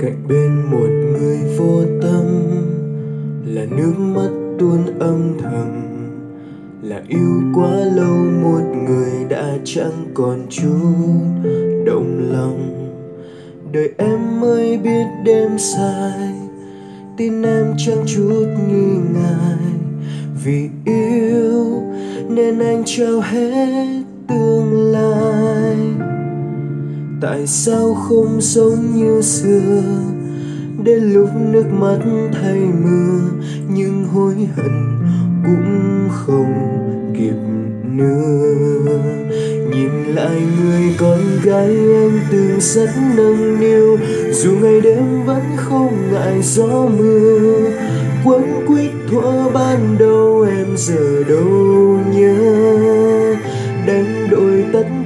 cạnh bên một người vô tâm. Là nước mắt tuôn âm thầm. Là yêu quá lâu một người đã chẳng còn chút động lòng. Đời em mới biết đêm sai. Tin em chẳng chút nghi ngại. Vì yêu, nên anh trao hết tương lai tại sao không sống như xưa? Đến lúc nước mắt thay mưa, nhưng hối hận cũng không kịp nữa. Nhìn lại người con gái em từng rất nâng niu, dù ngày đêm vẫn không ngại gió mưa. Quấn quýt thuở ban đầu em giờ đâu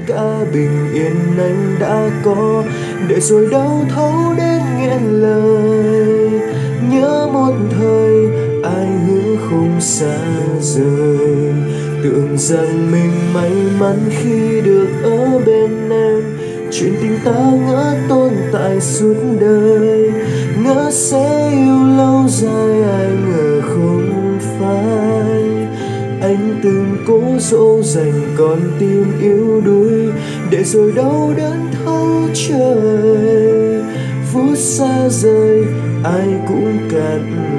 cả bình yên anh đã có để rồi đau thấu đến nghẹn lời. Nhớ một thời ai hứa không xa rời. Tưởng rằng mình may mắn khi được ở bên em. Chuyện tình ta ngỡ tồn tại suốt đời. Ngỡ sẽ yêu lâu dài. Anh từng cố dỗ dành con tim yếu đuối để rồi đau đớn thấu trời. Phút xa rời, ai cũng cạn